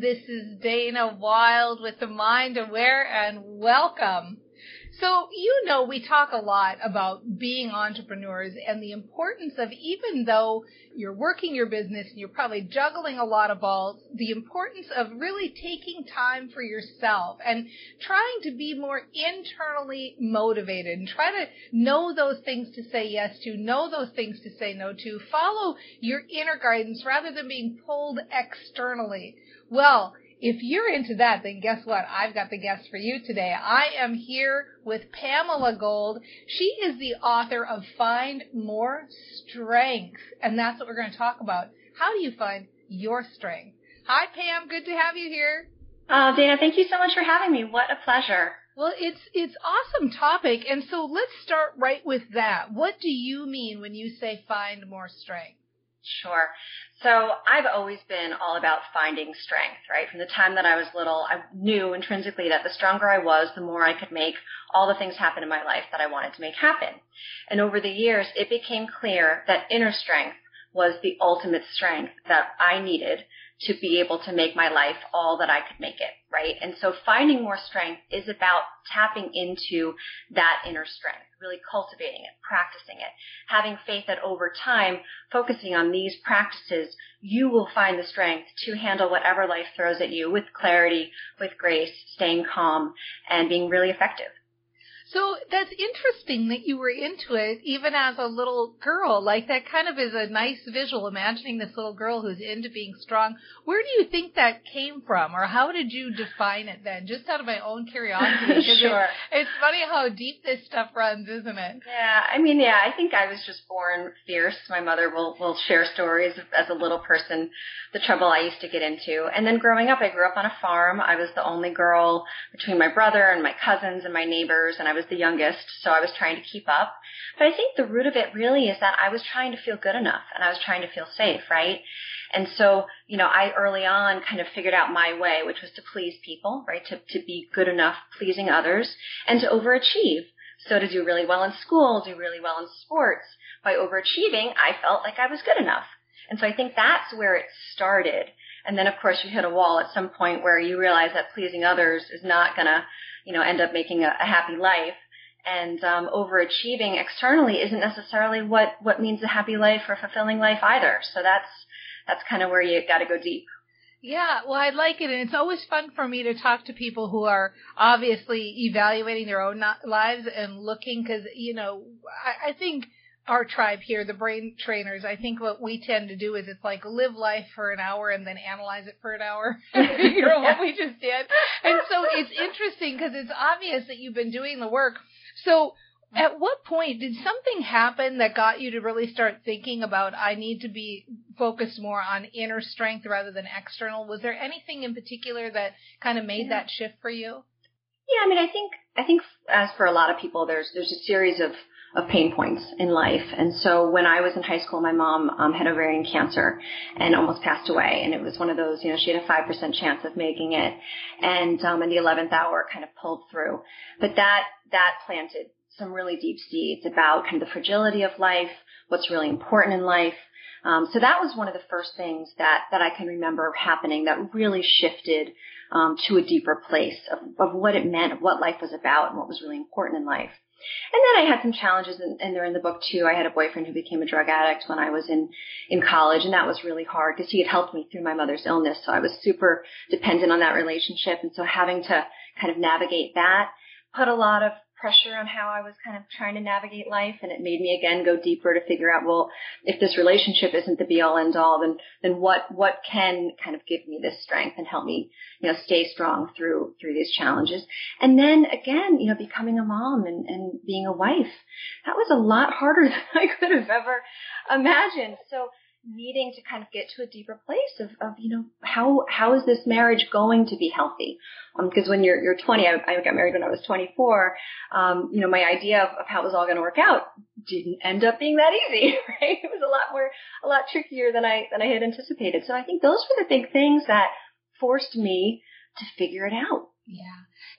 This is Dana Wilde with the Mind Aware, and welcome. So, you know, we talk a lot about being entrepreneurs and the importance of even though you're working your business and you're probably juggling a lot of balls, the importance of really taking time for yourself and trying to be more internally motivated and try to know those things to say yes to, know those things to say no to, follow your inner guidance rather than being pulled externally. Well, if you're into that, then guess what? I've got the guest for you today. I am here with Pamela Gold. She is the author of Find More Strength, and that's what we're going to talk about. How do you find your strength? Hi, Pam. Good to have you here. Uh, Dana, thank you so much for having me. What a pleasure. Well, it's it's awesome topic, and so let's start right with that. What do you mean when you say find more strength? Sure. So I've always been all about finding strength, right? From the time that I was little, I knew intrinsically that the stronger I was, the more I could make all the things happen in my life that I wanted to make happen. And over the years, it became clear that inner strength was the ultimate strength that I needed to be able to make my life all that I could make it, right? And so finding more strength is about tapping into that inner strength, really cultivating it, practicing it, having faith that over time, focusing on these practices, you will find the strength to handle whatever life throws at you with clarity, with grace, staying calm, and being really effective. So that's interesting that you were into it even as a little girl. Like that kind of is a nice visual, imagining this little girl who's into being strong. Where do you think that came from, or how did you define it then? Just out of my own curiosity. sure. It, it's funny how deep this stuff runs, isn't it? Yeah, I mean, yeah, I think I was just born fierce. My mother will will share stories as a little person, the trouble I used to get into, and then growing up, I grew up on a farm. I was the only girl between my brother and my cousins and my neighbors, and I was was the youngest, so I was trying to keep up. But I think the root of it really is that I was trying to feel good enough and I was trying to feel safe, right? And so, you know, I early on kind of figured out my way, which was to please people, right? To, to be good enough pleasing others and to overachieve. So to do really well in school, do really well in sports. By overachieving, I felt like I was good enough. And so I think that's where it started. And then of course you hit a wall at some point where you realize that pleasing others is not gonna you know, end up making a, a happy life. And um, overachieving externally isn't necessarily what what means a happy life or fulfilling life either. So that's that's kind of where you got to go deep. Yeah, well, I like it, and it's always fun for me to talk to people who are obviously evaluating their own lives and looking, because you know, I, I think our tribe here, the brain trainers, I think what we tend to do is it's like live life for an hour and then analyze it for an hour. you know what we just did. And so it's interesting because it's obvious that you've been doing the work. So at what point did something happen that got you to really start thinking about I need to be focused more on inner strength rather than external? Was there anything in particular that kind of made yeah. that shift for you? Yeah, I mean, I think I think as for a lot of people, there's there's a series of of pain points in life. And so when I was in high school, my mom um, had ovarian cancer and almost passed away. And it was one of those, you know, she had a 5% chance of making it. And um, in the 11th hour kind of pulled through. But that, that planted some really deep seeds about kind of the fragility of life, what's really important in life. Um, so that was one of the first things that, that I can remember happening that really shifted um, to a deeper place of, of what it meant, of what life was about, and what was really important in life. And then I had some challenges, and, and they're in the book too. I had a boyfriend who became a drug addict when I was in in college, and that was really hard because he had helped me through my mother's illness. So I was super dependent on that relationship, and so having to kind of navigate that put a lot of pressure on how I was kind of trying to navigate life and it made me again go deeper to figure out, well, if this relationship isn't the be all end all, then, then what, what can kind of give me this strength and help me, you know, stay strong through, through these challenges. And then again, you know, becoming a mom and, and being a wife, that was a lot harder than I could have ever imagined. So, needing to kind of get to a deeper place of, of you know how how is this marriage going to be healthy? Because um, when you're you're 20 I, I got married when I was 24 um, you know my idea of, of how it was all going to work out didn't end up being that easy right? It was a lot more a lot trickier than I than I had anticipated. So I think those were the big things that forced me to figure it out yeah.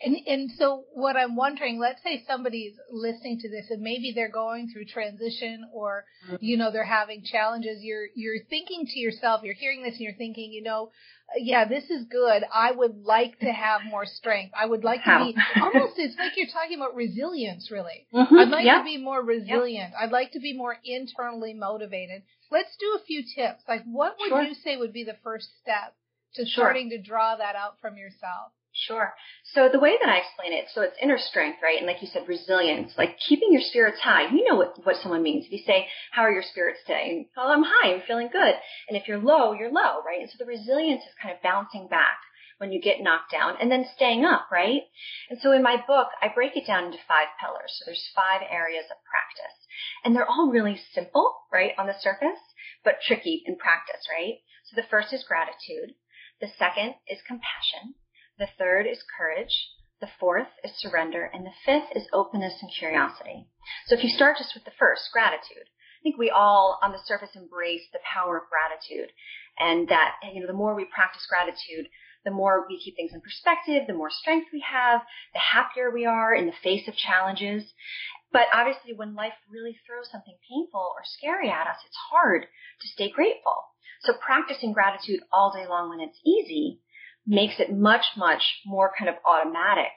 And and so what I'm wondering, let's say somebody's listening to this and maybe they're going through transition or mm-hmm. you know they're having challenges. You're you're thinking to yourself, you're hearing this and you're thinking, you know, yeah, this is good. I would like to have more strength. I would like to be almost it's like you're talking about resilience really. Mm-hmm. I'd like to be more resilient. I'd like to be more internally motivated. Let's do a few tips. Like what would sure. you say would be the first step to sure. starting to draw that out from yourself? Sure. So the way that I explain it, so it's inner strength, right? And like you said, resilience, like keeping your spirits high. You know what, what someone means. If you say, how are your spirits today? oh, I'm high, I'm feeling good. And if you're low, you're low, right? And so the resilience is kind of bouncing back when you get knocked down and then staying up, right? And so in my book, I break it down into five pillars. So there's five areas of practice. And they're all really simple, right, on the surface, but tricky in practice, right? So the first is gratitude. The second is compassion. The third is courage. The fourth is surrender. And the fifth is openness and curiosity. So if you start just with the first, gratitude, I think we all on the surface embrace the power of gratitude and that, you know, the more we practice gratitude, the more we keep things in perspective, the more strength we have, the happier we are in the face of challenges. But obviously when life really throws something painful or scary at us, it's hard to stay grateful. So practicing gratitude all day long when it's easy makes it much, much more kind of automatic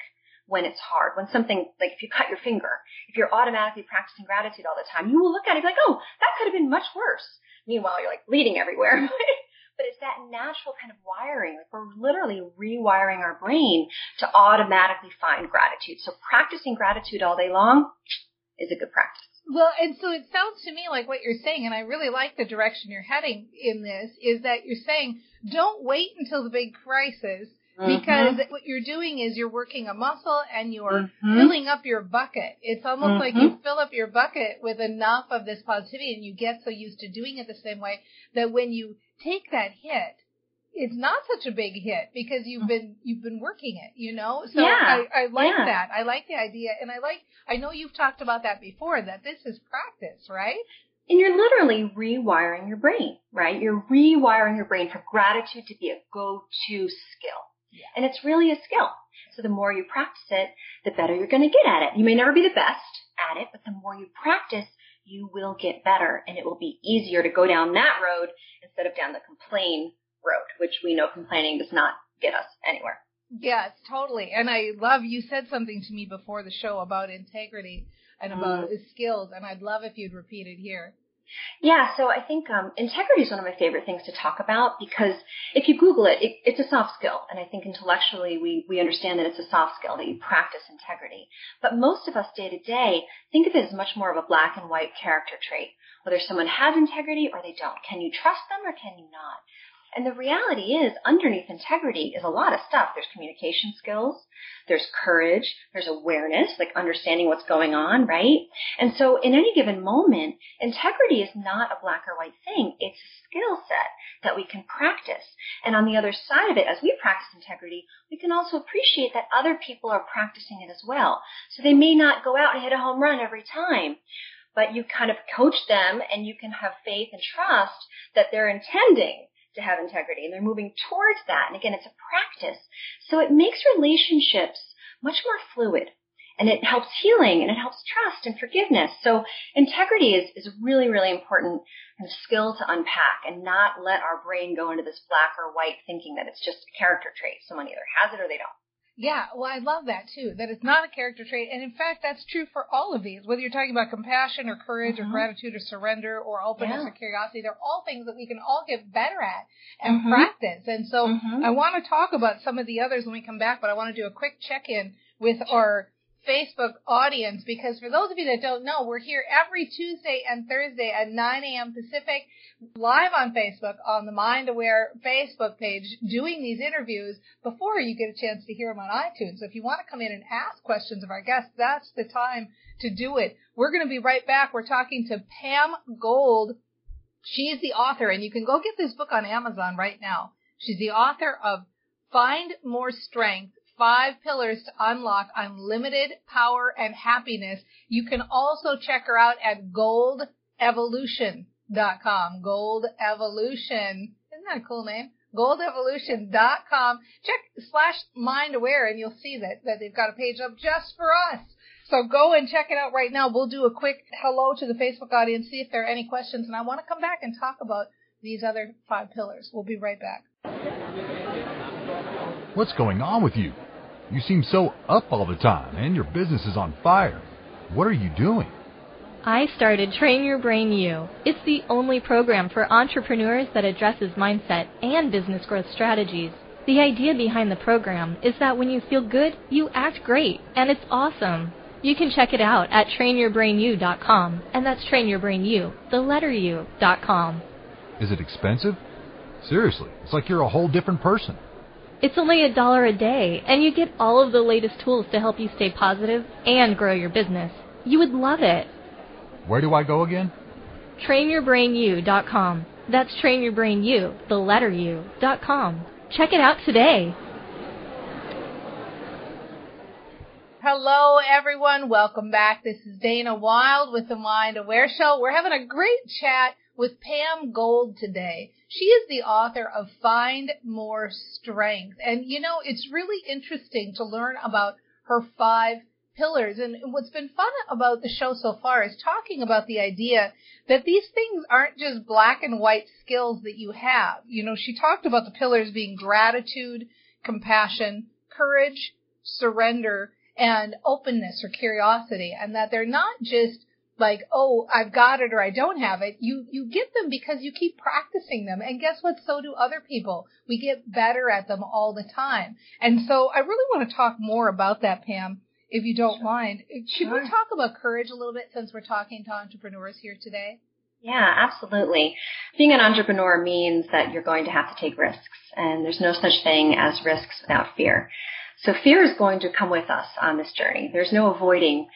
when it's hard. When something, like if you cut your finger, if you're automatically practicing gratitude all the time, you will look at it and be like, oh, that could have been much worse. Meanwhile, you're like bleeding everywhere. but it's that natural kind of wiring. Like we're literally rewiring our brain to automatically find gratitude. So practicing gratitude all day long is a good practice. Well, and so it sounds to me like what you're saying, and I really like the direction you're heading in this, is that you're saying don't wait until the big crisis because mm-hmm. what you're doing is you're working a muscle and you're mm-hmm. filling up your bucket. It's almost mm-hmm. like you fill up your bucket with enough of this positivity and you get so used to doing it the same way that when you take that hit, it's not such a big hit because you've mm. been you've been working it, you know. So yeah. I, I like yeah. that. I like the idea, and I like. I know you've talked about that before. That this is practice, right? And you're literally rewiring your brain, right? You're rewiring your brain for gratitude to be a go-to skill, yeah. and it's really a skill. So the more you practice it, the better you're going to get at it. You may never be the best at it, but the more you practice, you will get better, and it will be easier to go down that road instead of down the complain road, which we know complaining does not get us anywhere. Yes, totally. And I love you said something to me before the show about integrity and about mm. skills, and I'd love if you'd repeat it here. Yeah, so I think um, integrity is one of my favorite things to talk about because if you Google it, it, it's a soft skill, and I think intellectually we we understand that it's a soft skill that you practice integrity. But most of us day to day think of it as much more of a black and white character trait, whether someone has integrity or they don't. Can you trust them or can you not? And the reality is, underneath integrity is a lot of stuff. There's communication skills, there's courage, there's awareness, like understanding what's going on, right? And so in any given moment, integrity is not a black or white thing. It's a skill set that we can practice. And on the other side of it, as we practice integrity, we can also appreciate that other people are practicing it as well. So they may not go out and hit a home run every time, but you kind of coach them and you can have faith and trust that they're intending to have integrity and they're moving towards that. And again, it's a practice. So it makes relationships much more fluid and it helps healing and it helps trust and forgiveness. So integrity is, is really, really important kind of skill to unpack and not let our brain go into this black or white thinking that it's just a character trait. Someone either has it or they don't. Yeah, well, I love that too. That it's not a character trait, and in fact, that's true for all of these. Whether you're talking about compassion or courage mm-hmm. or gratitude or surrender or openness yeah. or curiosity, they're all things that we can all get better at and mm-hmm. practice. And so, mm-hmm. I want to talk about some of the others when we come back, but I want to do a quick check-in with our Facebook audience because for those of you that don't know, we're here every Tuesday and Thursday at 9 a.m. Pacific, live on Facebook on the Mind Aware Facebook page, doing these interviews before you get a chance to hear them on iTunes. So if you want to come in and ask questions of our guests, that's the time to do it. We're going to be right back. We're talking to Pam Gold. She's the author, and you can go get this book on Amazon right now. She's the author of Find More Strength five pillars to unlock unlimited power and happiness. You can also check her out at goldevolution.com. Gold Evolution. Isn't that a cool name? goldevolution.com. Check slash mind aware and you'll see that, that they've got a page up just for us. So go and check it out right now. We'll do a quick hello to the Facebook audience, see if there are any questions, and I want to come back and talk about these other five pillars. We'll be right back. What's going on with you? You seem so up all the time, and your business is on fire. What are you doing? I started Train Your Brain U. It's the only program for entrepreneurs that addresses mindset and business growth strategies. The idea behind the program is that when you feel good, you act great, and it's awesome. You can check it out at trainyourbrainu.com, and that's trainyourbrainu, the letter u.com. Is it expensive? Seriously, it's like you're a whole different person. It's only a dollar a day, and you get all of the latest tools to help you stay positive and grow your business. You would love it. Where do I go again? TrainYourBrainU.com. That's TrainYourBrainU, the letter U, dot com. Check it out today. Hello, everyone. Welcome back. This is Dana Wilde with the Mind Aware Show. We're having a great chat with Pam Gold today. She is the author of Find More Strength. And you know, it's really interesting to learn about her five pillars. And what's been fun about the show so far is talking about the idea that these things aren't just black and white skills that you have. You know, she talked about the pillars being gratitude, compassion, courage, surrender, and openness or curiosity, and that they're not just like, oh, I've got it or I don't have it. You, you get them because you keep practicing them. And guess what? So do other people. We get better at them all the time. And so I really want to talk more about that, Pam, if you don't mind. Should sure. we talk about courage a little bit since we're talking to entrepreneurs here today? Yeah, absolutely. Being an entrepreneur means that you're going to have to take risks and there's no such thing as risks without fear. So fear is going to come with us on this journey. There's no avoiding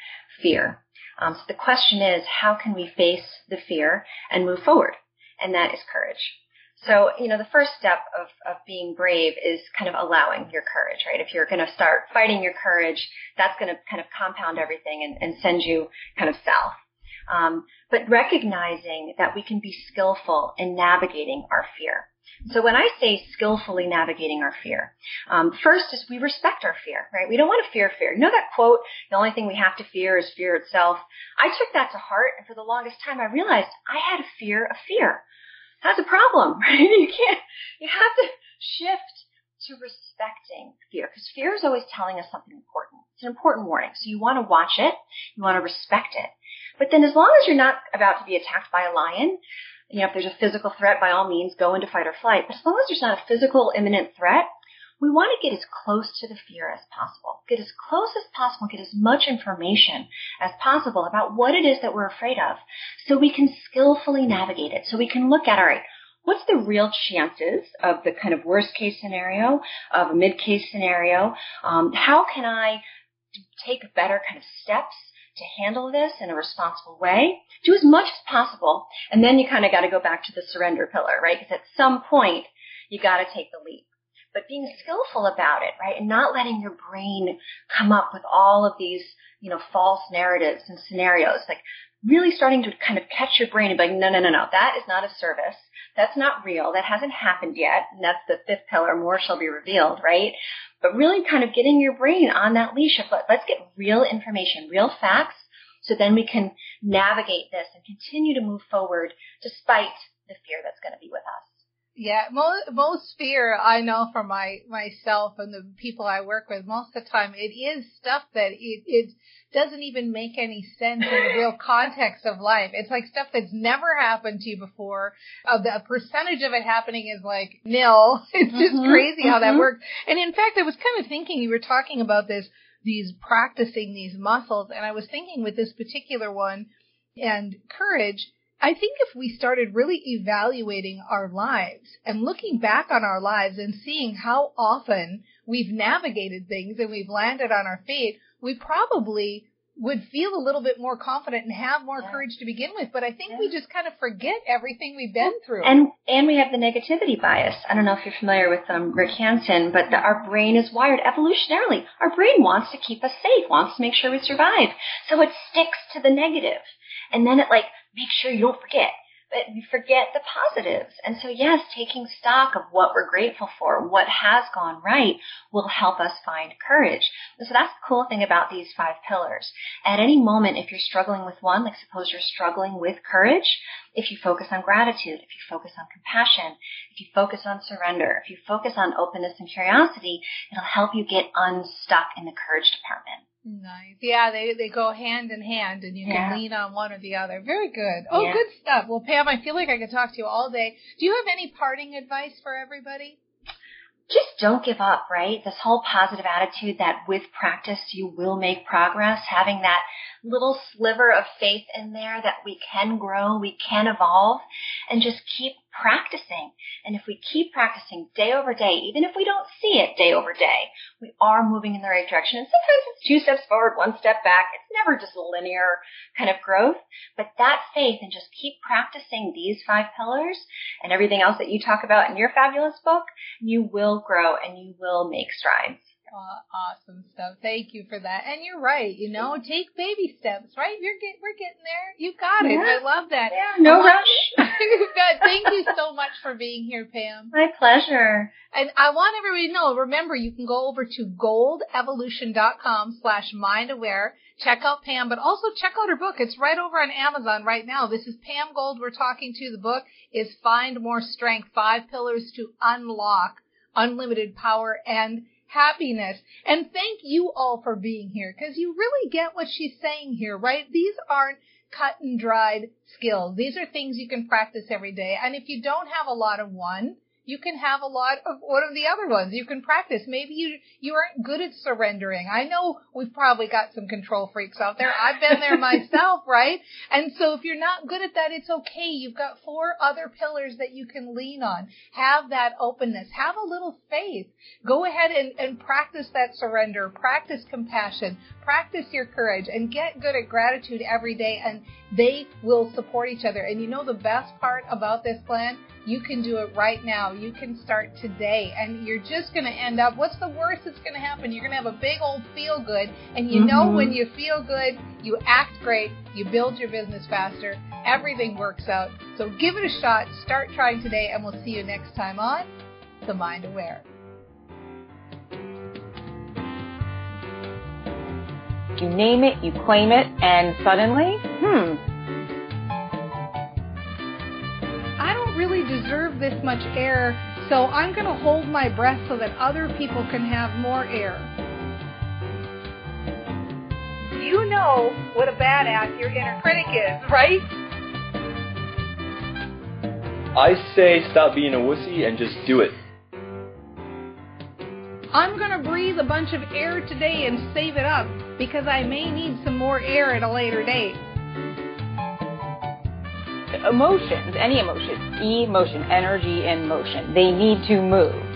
fear. Um, so the question is, how can we face the fear and move forward? And that is courage. So, you know, the first step of, of being brave is kind of allowing your courage, right? If you're going to start fighting your courage, that's going to kind of compound everything and, and send you kind of south. Um, but recognizing that we can be skillful in navigating our fear. So when I say skillfully navigating our fear, um, first is we respect our fear, right? We don't want to fear fear. You know that quote, the only thing we have to fear is fear itself? I took that to heart and for the longest time I realized I had a fear of fear. That's a problem, right? You can't, you have to shift to respecting fear because fear is always telling us something important. It's an important warning. So you want to watch it. You want to respect it. But then as long as you're not about to be attacked by a lion, you know, if there's a physical threat, by all means, go into fight or flight. But as long as there's not a physical imminent threat, we want to get as close to the fear as possible. Get as close as possible, get as much information as possible about what it is that we're afraid of so we can skillfully navigate it. So we can look at, all right, what's the real chances of the kind of worst case scenario, of a mid case scenario? Um, how can I take better kind of steps to handle this in a responsible way. Do as much as possible. And then you kind of got to go back to the surrender pillar, right? Because at some point, you got to take the leap. But being skillful about it, right? And not letting your brain come up with all of these, you know, false narratives and scenarios. Like really starting to kind of catch your brain and be like, no, no, no, no, that is not a service. That's not real. That hasn't happened yet. And that's the fifth pillar. More shall be revealed, right? But really kind of getting your brain on that leash of let, let's get real information, real facts, so then we can navigate this and continue to move forward despite the fear that's going to be with us. Yeah, most most fear I know for my myself and the people I work with. Most of the time, it is stuff that it it doesn't even make any sense in the real context of life. It's like stuff that's never happened to you before. Uh, the percentage of it happening is like nil. It's just mm-hmm, crazy how that mm-hmm. works. And in fact, I was kind of thinking you were talking about this these practicing these muscles, and I was thinking with this particular one and courage I think if we started really evaluating our lives and looking back on our lives and seeing how often we've navigated things and we've landed on our feet, we probably would feel a little bit more confident and have more yeah. courage to begin with. But I think yeah. we just kind of forget everything we've been through. And and we have the negativity bias. I don't know if you're familiar with um, Rick Hanson, but the, our brain is wired evolutionarily. Our brain wants to keep us safe, wants to make sure we survive. So it sticks to the. And then it like make sure you don't forget. But you forget the positives. And so yes, taking stock of what we're grateful for, what has gone right will help us find courage. And so that's the cool thing about these five pillars. At any moment, if you're struggling with one, like suppose you're struggling with courage, if you focus on gratitude, if you focus on compassion, if you focus on surrender, if you focus on openness and curiosity, it'll help you get unstuck in the courage department. Nice. Yeah, they they go hand in hand, and you can lean on one or the other. Very good. Oh, yeah. good stuff. Well, Pam, I feel like I could talk to you all day. Do you have any parting advice for everybody? Just don't give up, right? This whole positive attitude that with practice you will make progress, having that little sliver of faith in there that we can grow, we can evolve, and just keep practicing. And if we keep practicing day over day, even if we don't see it day over day, we are moving in the right direction. And sometimes it's two steps forward, one step back. It's never just a linear kind of growth. But that faith and just keep practicing these five pillars and everything else that you talk about in your fabulous book, you will grow and you will make strides. Uh, awesome stuff. Thank you for that. And you're right. You know, take baby steps. Right? You're get we're getting there. You got it. Yeah. I love that. Yeah. No rush. Good. Thank you so much for being here, Pam. My pleasure. And I want everybody to know. Remember, you can go over to goldevolution.com slash mindaware. Check out Pam, but also check out her book. It's right over on Amazon right now. This is Pam Gold. We're talking to. The book is Find More Strength: Five Pillars to Unlock Unlimited Power and happiness. And thank you all for being here because you really get what she's saying here, right? These aren't cut and dried skills. These are things you can practice every day. And if you don't have a lot of one, you can have a lot of one of the other ones. You can practice. Maybe you you aren't good at surrendering. I know we've probably got some control freaks out there. I've been there myself, right? And so if you're not good at that, it's okay. You've got four other pillars that you can lean on. Have that openness. Have a little faith. Go ahead and, and practice that surrender. Practice compassion. Practice your courage and get good at gratitude every day and they will support each other. And you know the best part about this plan? You can do it right now. You can start today and you're just going to end up, what's the worst that's going to happen? You're going to have a big old feel good. And you mm-hmm. know when you feel good, you act great, you build your business faster, everything works out. So give it a shot. Start trying today and we'll see you next time on The Mind Aware. You name it, you claim it, and suddenly, hmm, I don't really deserve this much air, so I'm going to hold my breath so that other people can have more air. You know what a badass your inner critic is, right? I say stop being a wussy and just do it. I'm going to breathe a bunch of air today and save it up because I may need some more air at a later date emotions, any emotion, emotion, energy in motion. They need to move.